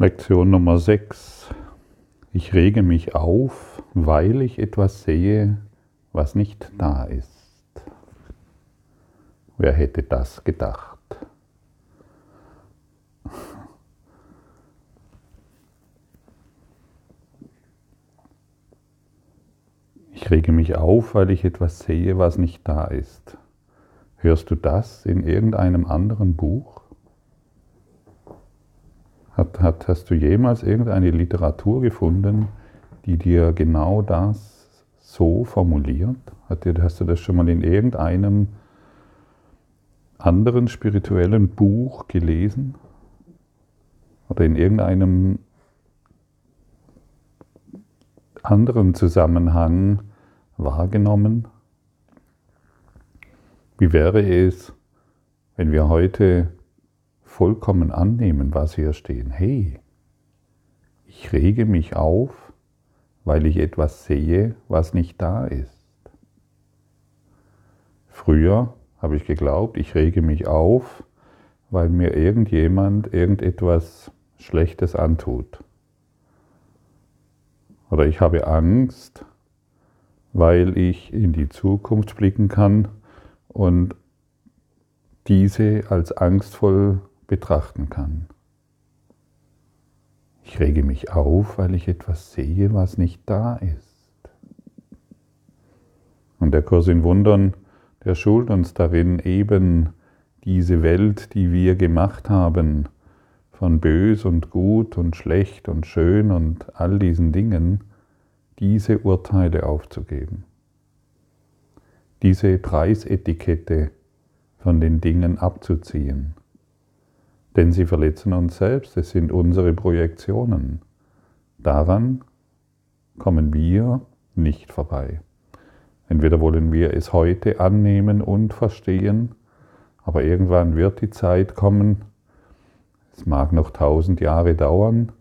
Lektion Nummer 6. Ich rege mich auf, weil ich etwas sehe, was nicht da ist. Wer hätte das gedacht? Ich rege mich auf, weil ich etwas sehe, was nicht da ist. Hörst du das in irgendeinem anderen Buch? Hat, hat, hast du jemals irgendeine Literatur gefunden, die dir genau das so formuliert? Hat dir, hast du das schon mal in irgendeinem anderen spirituellen Buch gelesen? Oder in irgendeinem anderen Zusammenhang wahrgenommen? Wie wäre es, wenn wir heute vollkommen annehmen, was hier stehen? Hey, ich rege mich auf, weil ich etwas sehe, was nicht da ist. Früher habe ich geglaubt, ich rege mich auf, weil mir irgendjemand irgendetwas Schlechtes antut. Oder ich habe Angst, weil ich in die Zukunft blicken kann und diese als angstvoll betrachten kann. Ich rege mich auf, weil ich etwas sehe, was nicht da ist. Und der Kurs in Wundern, der schult uns darin eben diese Welt, die wir gemacht haben, von bös und gut und schlecht und schön und all diesen Dingen, diese Urteile aufzugeben. Diese Preisetikette von den Dingen abzuziehen. Denn sie verletzen uns selbst, es sind unsere Projektionen. Daran kommen wir nicht vorbei. Entweder wollen wir es heute annehmen und verstehen, aber irgendwann wird die Zeit kommen, es mag noch tausend Jahre dauern,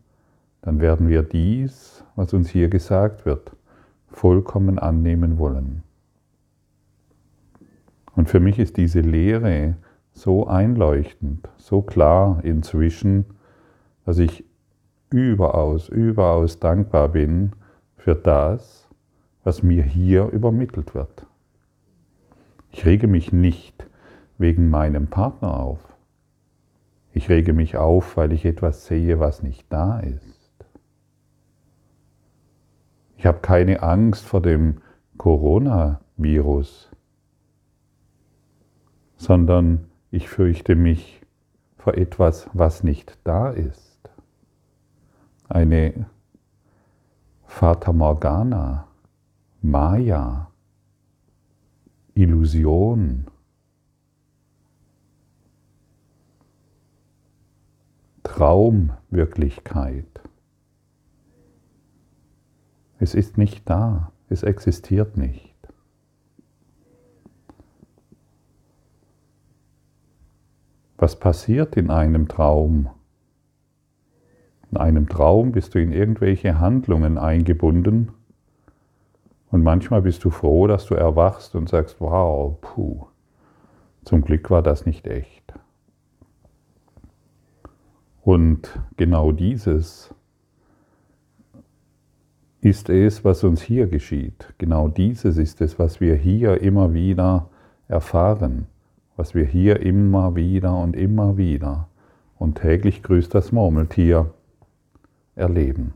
dann werden wir dies, was uns hier gesagt wird, vollkommen annehmen wollen. Und für mich ist diese Lehre so einleuchtend, so klar inzwischen, dass ich überaus, überaus dankbar bin für das, was mir hier übermittelt wird. Ich rege mich nicht wegen meinem Partner auf. Ich rege mich auf, weil ich etwas sehe, was nicht da ist. Ich habe keine Angst vor dem Coronavirus, sondern ich fürchte mich vor etwas, was nicht da ist. Eine Fata Morgana, Maya, Illusion. Traumwirklichkeit. Es ist nicht da, es existiert nicht. Was passiert in einem Traum? In einem Traum bist du in irgendwelche Handlungen eingebunden und manchmal bist du froh, dass du erwachst und sagst, wow, puh, zum Glück war das nicht echt. Und genau dieses ist es, was uns hier geschieht. Genau dieses ist es, was wir hier immer wieder erfahren, was wir hier immer wieder und immer wieder und täglich grüßt das Murmeltier erleben.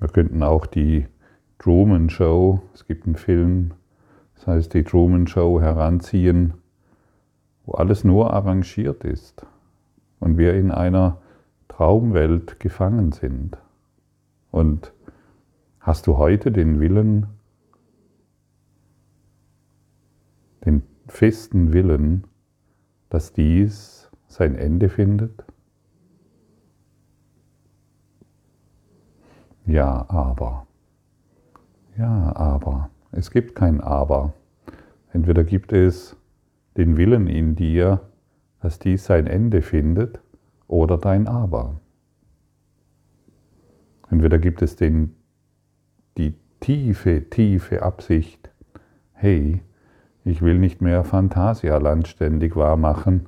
Wir könnten auch die Truman Show, es gibt einen Film, das heißt die Truman Show heranziehen, wo alles nur arrangiert ist und wir in einer Traumwelt gefangen sind. Und hast du heute den Willen, den festen Willen, dass dies sein Ende findet? Ja, aber. Ja, aber. Es gibt kein Aber. Entweder gibt es den Willen in dir, dass dies sein Ende findet, oder dein Aber. Entweder gibt es den, die tiefe, tiefe Absicht, hey, ich will nicht mehr Phantasialand ständig wahr machen,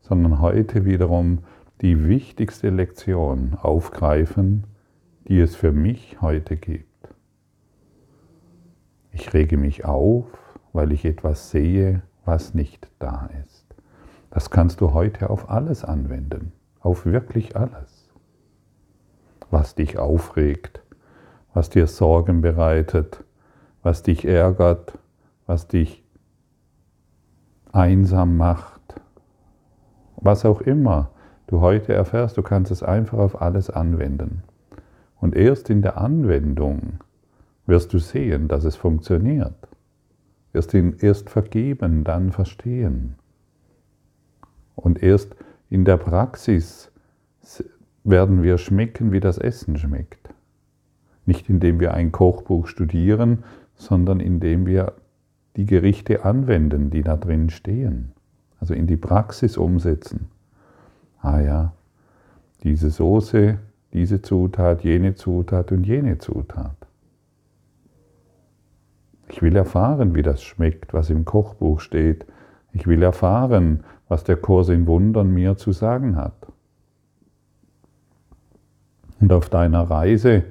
sondern heute wiederum die wichtigste Lektion aufgreifen, die es für mich heute gibt. Ich rege mich auf, weil ich etwas sehe, was nicht da ist. Das kannst du heute auf alles anwenden, auf wirklich alles. Was dich aufregt, was dir Sorgen bereitet, was dich ärgert, was dich einsam macht, was auch immer du heute erfährst, du kannst es einfach auf alles anwenden. Und erst in der Anwendung wirst du sehen, dass es funktioniert. Erst, in, erst vergeben, dann verstehen. Und erst in der Praxis werden wir schmecken, wie das Essen schmeckt. Nicht indem wir ein Kochbuch studieren, sondern indem wir die Gerichte anwenden, die da drin stehen. Also in die Praxis umsetzen. Ah ja, diese Soße, diese Zutat, jene Zutat und jene Zutat. Ich will erfahren, wie das schmeckt, was im Kochbuch steht. Ich will erfahren, was der Kurs in Wundern mir zu sagen hat. Und auf deiner Reise,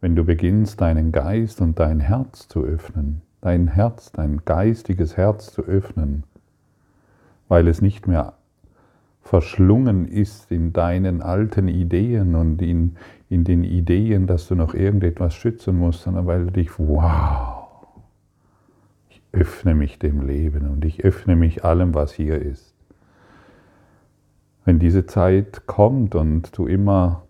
wenn du beginnst, deinen Geist und dein Herz zu öffnen, dein Herz, dein geistiges Herz zu öffnen, weil es nicht mehr verschlungen ist in deinen alten Ideen und in, in den Ideen, dass du noch irgendetwas schützen musst, sondern weil du dich, wow, ich öffne mich dem Leben und ich öffne mich allem, was hier ist. Wenn diese Zeit kommt und du immer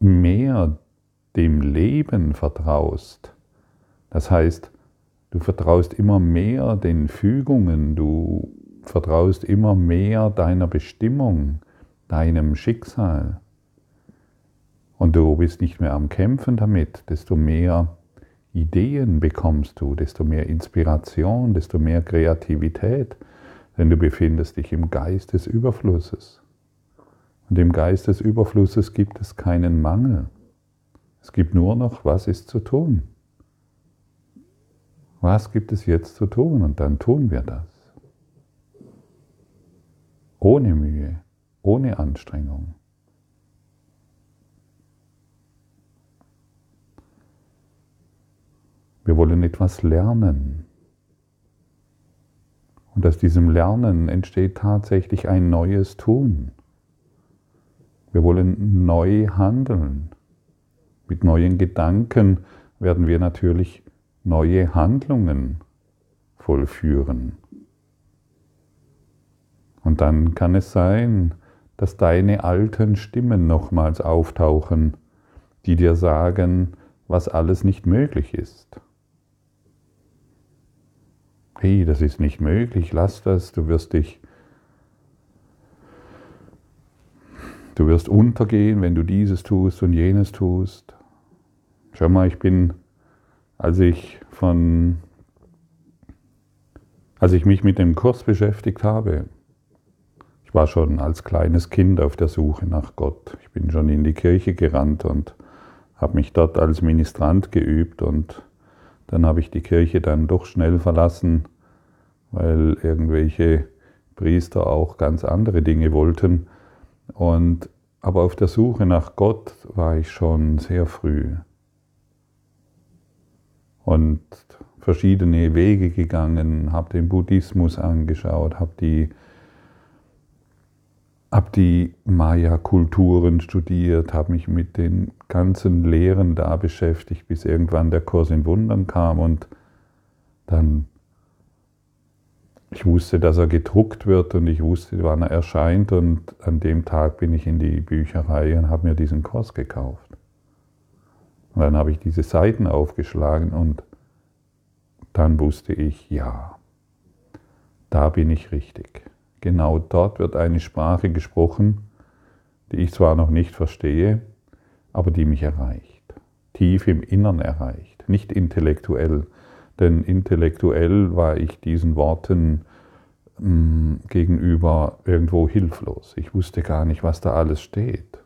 mehr dem Leben vertraust, das heißt, du vertraust immer mehr den Fügungen, du vertraust immer mehr deiner Bestimmung, deinem Schicksal. Und du bist nicht mehr am Kämpfen damit, desto mehr Ideen bekommst du, desto mehr Inspiration, desto mehr Kreativität, denn du befindest dich im Geist des Überflusses. Und im Geist des Überflusses gibt es keinen Mangel. Es gibt nur noch, was ist zu tun. Was gibt es jetzt zu tun? Und dann tun wir das. Ohne Mühe, ohne Anstrengung. Wir wollen etwas lernen. Und aus diesem Lernen entsteht tatsächlich ein neues Tun. Wir wollen neu handeln. Mit neuen Gedanken werden wir natürlich neue Handlungen vollführen. Und dann kann es sein, dass deine alten Stimmen nochmals auftauchen, die dir sagen, was alles nicht möglich ist. Hey, das ist nicht möglich, lass das, du wirst dich, du wirst untergehen, wenn du dieses tust und jenes tust. Schau mal, ich bin als ich von, als ich mich mit dem Kurs beschäftigt habe, ich war schon als kleines Kind auf der Suche nach Gott. Ich bin schon in die Kirche gerannt und habe mich dort als Ministrant geübt und dann habe ich die Kirche dann doch schnell verlassen, weil irgendwelche Priester auch ganz andere Dinge wollten. Und, aber auf der Suche nach Gott war ich schon sehr früh und verschiedene Wege gegangen, habe den Buddhismus angeschaut, habe die, hab die Maya-Kulturen studiert, habe mich mit den ganzen Lehren da beschäftigt, bis irgendwann der Kurs in Wundern kam und dann, ich wusste, dass er gedruckt wird und ich wusste, wann er erscheint und an dem Tag bin ich in die Bücherei und habe mir diesen Kurs gekauft. Und dann habe ich diese Seiten aufgeschlagen und dann wusste ich, ja, da bin ich richtig. Genau dort wird eine Sprache gesprochen, die ich zwar noch nicht verstehe, aber die mich erreicht, tief im Innern erreicht, nicht intellektuell, denn intellektuell war ich diesen Worten mh, mm, gegenüber irgendwo hilflos. Ich wusste gar nicht, was da alles steht.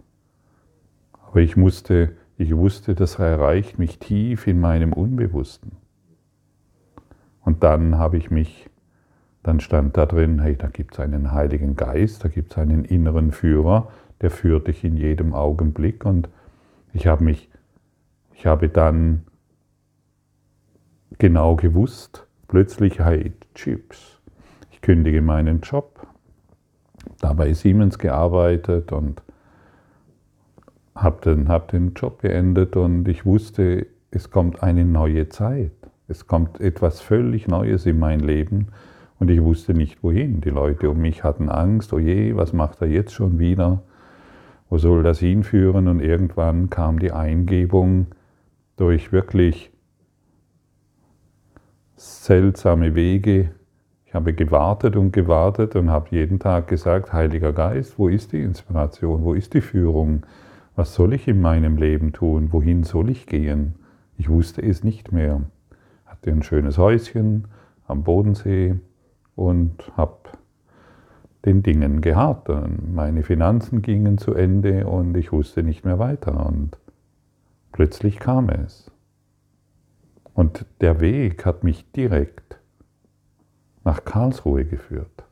Aber ich musste ich wusste, das erreicht mich tief in meinem Unbewussten. Und dann habe ich mich dann stand da drin, hey, da gibt es einen Heiligen Geist, da gibt es einen inneren Führer, der führt dich in jedem Augenblick. Und ich habe mich, ich habe dann genau gewusst, plötzlich, hey, Chips, ich kündige meinen Job, da bei Siemens gearbeitet und habe den, hab den Job beendet und ich wusste, es kommt eine neue Zeit. Es kommt etwas völlig Neues in mein Leben und ich wusste nicht wohin. Die Leute um mich hatten Angst, oh je, was macht er jetzt schon wieder? Wo soll das hinführen? Und irgendwann kam die Eingebung durch wirklich seltsame Wege. Ich habe gewartet und gewartet und habe jeden Tag gesagt, Heiliger Geist, wo ist die Inspiration? Wo ist die Führung? Was soll ich in meinem Leben tun? Wohin soll ich gehen? Ich wusste es nicht mehr. Hatte ein schönes Häuschen am Bodensee und habe den Dingen geharrt. Meine Finanzen gingen zu Ende und ich wusste nicht mehr weiter. Und plötzlich kam es. Und der Weg hat mich direkt nach Karlsruhe geführt.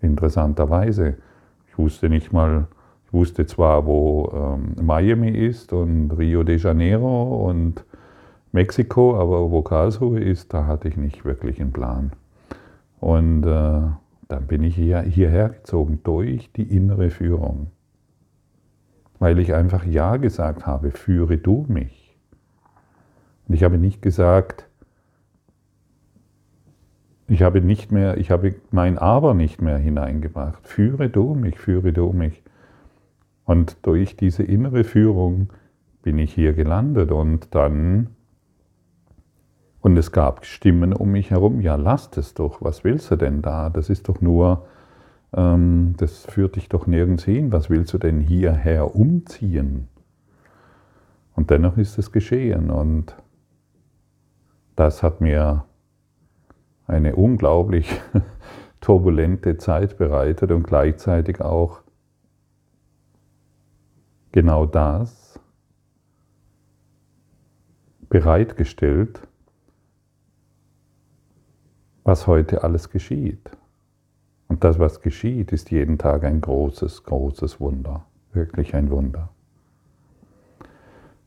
Interessanterweise. Ich wusste nicht mal, ich wusste zwar, wo ähm, Miami ist und Rio de Janeiro und Mexiko, aber wo Karlsruhe ist, da hatte ich nicht wirklich einen Plan. Und äh, dann bin ich hier, hierher gezogen durch die innere Führung, weil ich einfach Ja gesagt habe, führe du mich. Und ich habe nicht gesagt, ich habe nicht mehr, ich habe mein Aber nicht mehr hineingebracht. Führe du mich, führe du mich. Und durch diese innere Führung bin ich hier gelandet und dann, und es gab Stimmen um mich herum, ja, lass es doch, was willst du denn da? Das ist doch nur, ähm, das führt dich doch nirgends hin, was willst du denn hierher umziehen? Und dennoch ist es geschehen und das hat mir eine unglaublich turbulente Zeit bereitet und gleichzeitig auch genau das bereitgestellt, was heute alles geschieht. Und das, was geschieht, ist jeden Tag ein großes, großes Wunder. Wirklich ein Wunder.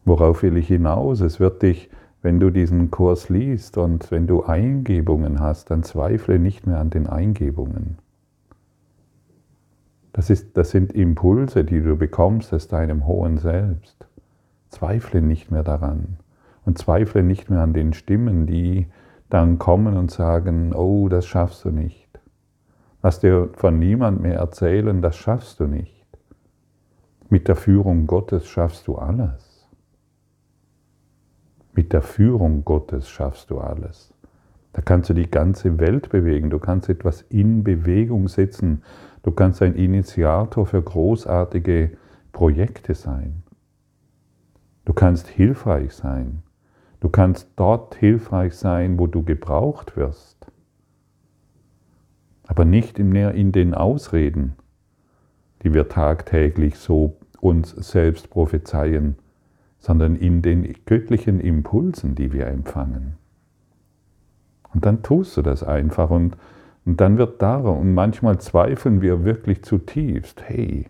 Worauf will ich hinaus? Es wird dich, wenn du diesen Kurs liest und wenn du Eingebungen hast, dann zweifle nicht mehr an den Eingebungen. Das, ist, das sind Impulse, die du bekommst aus deinem hohen Selbst. Zweifle nicht mehr daran und zweifle nicht mehr an den Stimmen, die dann kommen und sagen, oh, das schaffst du nicht. Lass dir von niemand mehr erzählen, das schaffst du nicht. Mit der Führung Gottes schaffst du alles. Mit der Führung Gottes schaffst du alles. Da kannst du die ganze Welt bewegen, du kannst etwas in Bewegung setzen, Du kannst ein Initiator für großartige Projekte sein. Du kannst hilfreich sein. Du kannst dort hilfreich sein, wo du gebraucht wirst. Aber nicht mehr in den Ausreden, die wir tagtäglich so uns selbst prophezeien, sondern in den göttlichen Impulsen, die wir empfangen. Und dann tust du das einfach und und dann wird darum, und manchmal zweifeln wir wirklich zutiefst, hey,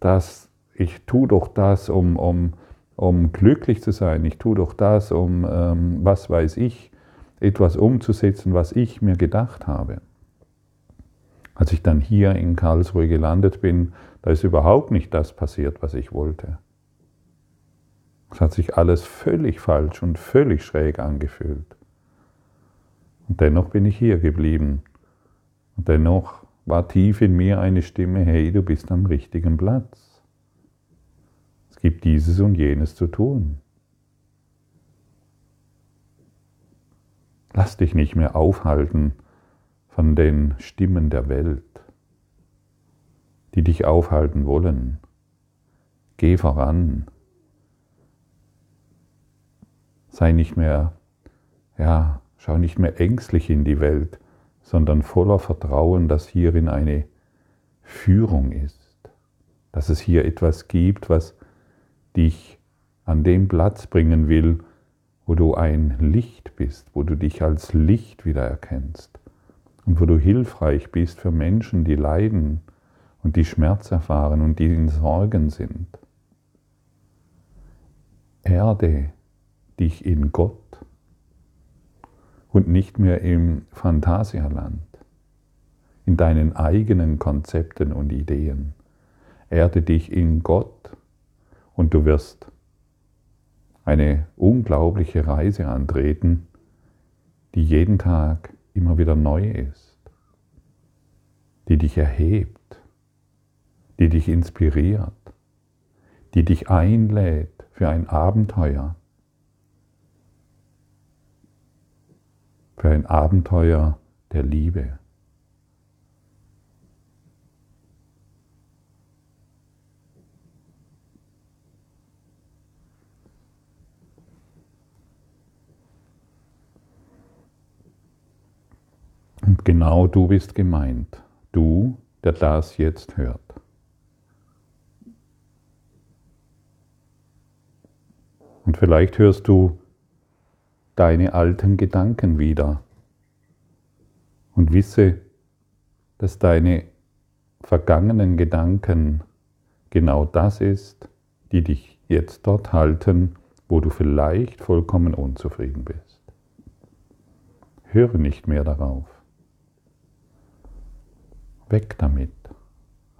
das, ich tue doch das, um, um, um glücklich zu sein, ich tue doch das, um, ähm, was weiß ich, etwas umzusetzen, was ich mir gedacht habe. Als ich dann hier in Karlsruhe gelandet bin, da ist überhaupt nicht das passiert, was ich wollte. Es hat sich alles völlig falsch und völlig schräg angefühlt. Und dennoch bin ich hier geblieben dennoch war tief in mir eine Stimme, hey, du bist am richtigen Platz. Es gibt dieses und jenes zu tun. Lass dich nicht mehr aufhalten von den Stimmen der Welt, die dich aufhalten wollen. Geh voran. Sei nicht mehr, ja, schau nicht mehr ängstlich in die Welt, sondern voller Vertrauen, dass hierin eine Führung ist, dass es hier etwas gibt, was dich an den Platz bringen will, wo du ein Licht bist, wo du dich als Licht wiedererkennst, und wo du hilfreich bist für Menschen, die leiden und die Schmerz erfahren und die in Sorgen sind. Erde dich in Gott und nicht mehr im Phantasialand, in deinen eigenen Konzepten und Ideen. Erde dich in Gott und du wirst eine unglaubliche Reise antreten, die jeden Tag immer wieder neu ist, die dich erhebt, die dich inspiriert, die dich einlädt für ein Abenteuer, für ein Abenteuer der Liebe. Und genau du bist gemeint, du, der das jetzt hört. Und vielleicht hörst du deine alten Gedanken wieder und wisse, dass deine vergangenen Gedanken genau das ist, die dich jetzt dort halten, wo du vielleicht vollkommen unzufrieden bist. Höre nicht mehr darauf. Weg damit.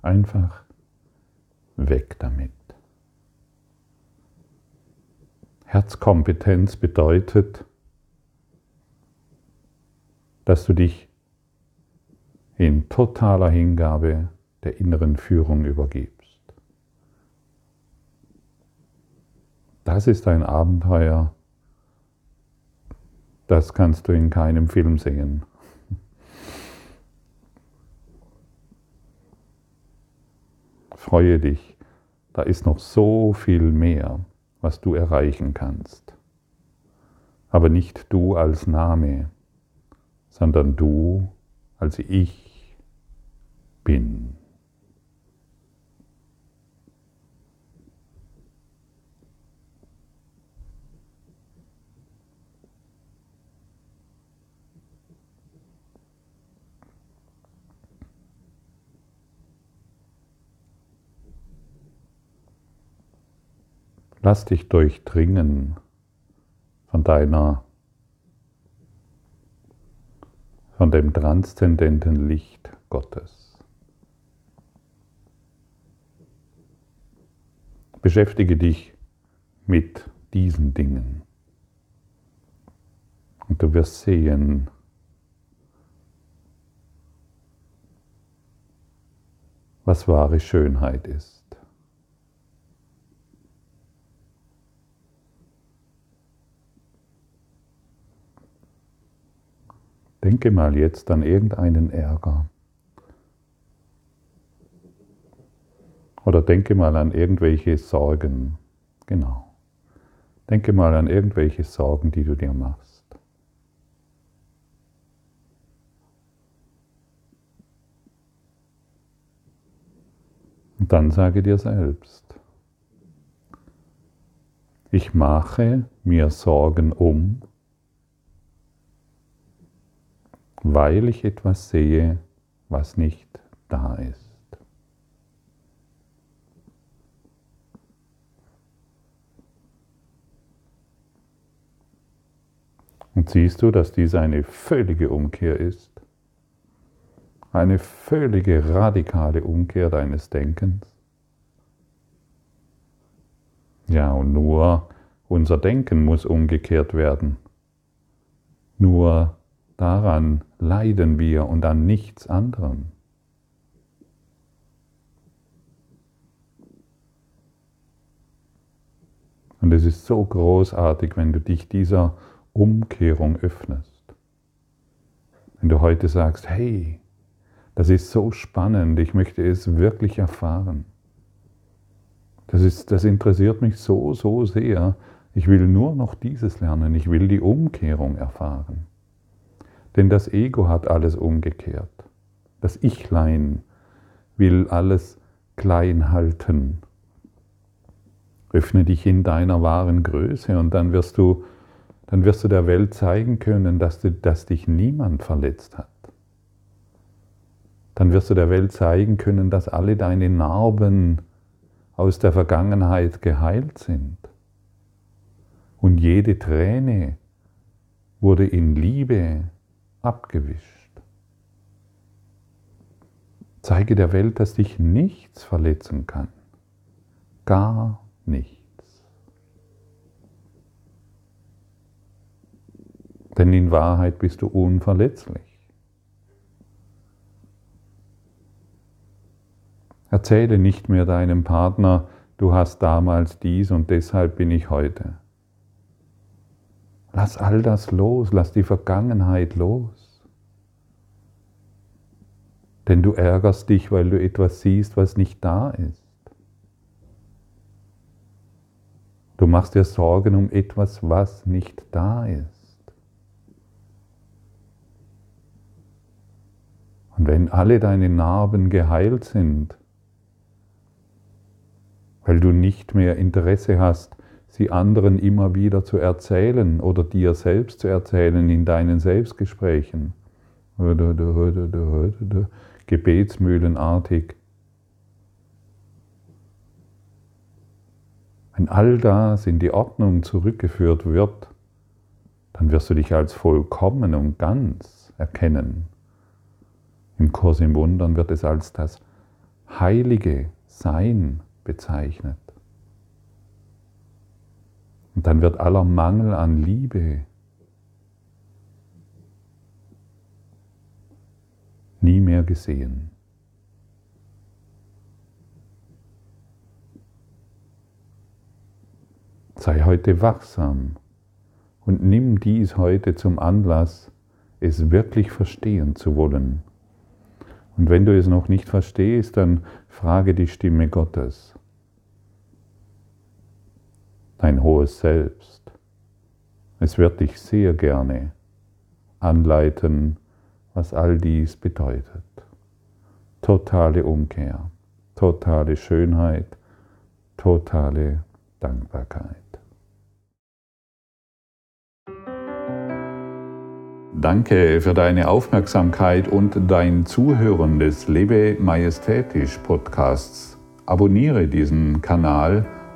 Einfach weg damit. Herzkompetenz bedeutet, dass du dich in totaler Hingabe der inneren Führung übergibst. Das ist ein Abenteuer, das kannst du in keinem Film sehen. Freue dich, da ist noch so viel mehr was du erreichen kannst. Aber nicht du als Name, sondern du als ich bin. Lass dich durchdringen von deiner, von dem transzendenten Licht Gottes. Beschäftige dich mit diesen Dingen und du wirst sehen, was wahre Schönheit ist. Denke mal jetzt an irgendeinen Ärger. Oder denke mal an irgendwelche Sorgen. Genau. Denke mal an irgendwelche Sorgen, die du dir machst. Und dann sage dir selbst, ich mache mir Sorgen um weil ich etwas sehe, was nicht da ist. Und siehst du, dass dies eine völlige Umkehr ist? Eine völlige radikale Umkehr deines Denkens? Ja, und nur unser Denken muss umgekehrt werden. Nur Daran leiden wir und an nichts anderem. Und es ist so großartig, wenn du dich dieser Umkehrung öffnest. Wenn du heute sagst, hey, das ist so spannend, ich möchte es wirklich erfahren. Das, ist, das interessiert mich so, so sehr. Ich will nur noch dieses lernen, ich will die Umkehrung erfahren. Denn das Ego hat alles umgekehrt. Das Ichlein will alles klein halten. Öffne dich in deiner wahren Größe und dann wirst du, dann wirst du der Welt zeigen können, dass, du, dass dich niemand verletzt hat. dann wirst du der Welt zeigen können, dass alle deine Narben aus der Vergangenheit geheilt sind. Und jede Träne wurde in Liebe abgewischt. Zeige der Welt, dass dich nichts verletzen kann. Gar nichts. Denn in Wahrheit bist du unverletzlich. Erzähle nicht mehr deinem Partner, du hast damals dies und deshalb bin ich heute. Lass all das los, lass die Vergangenheit los. Denn du ärgerst dich, weil du etwas siehst, was nicht da ist. Du machst dir Sorgen um etwas, was nicht da ist. Und wenn alle deine Narben geheilt sind, weil du nicht mehr Interesse hast, sie anderen immer wieder zu erzählen oder dir selbst zu erzählen in deinen Selbstgesprächen. Gebetsmühlenartig. Wenn all das in die Ordnung zurückgeführt wird, dann wirst du dich als vollkommen und ganz erkennen. Im Kurs im Wundern wird es als das heilige Sein bezeichnet. Und dann wird aller Mangel an Liebe nie mehr gesehen. Sei heute wachsam und nimm dies heute zum Anlass, es wirklich verstehen zu wollen. Und wenn du es noch nicht verstehst, dann frage die Stimme Gottes, dein hohes Selbst. Es wird dich sehr gerne anleiten, was all dies bedeutet. Totale Umkehr, totale Schönheit, totale Dankbarkeit. Danke für deine Aufmerksamkeit und dein Zuhören des Lebe Majestätisch Podcasts. Abonniere diesen Kanal,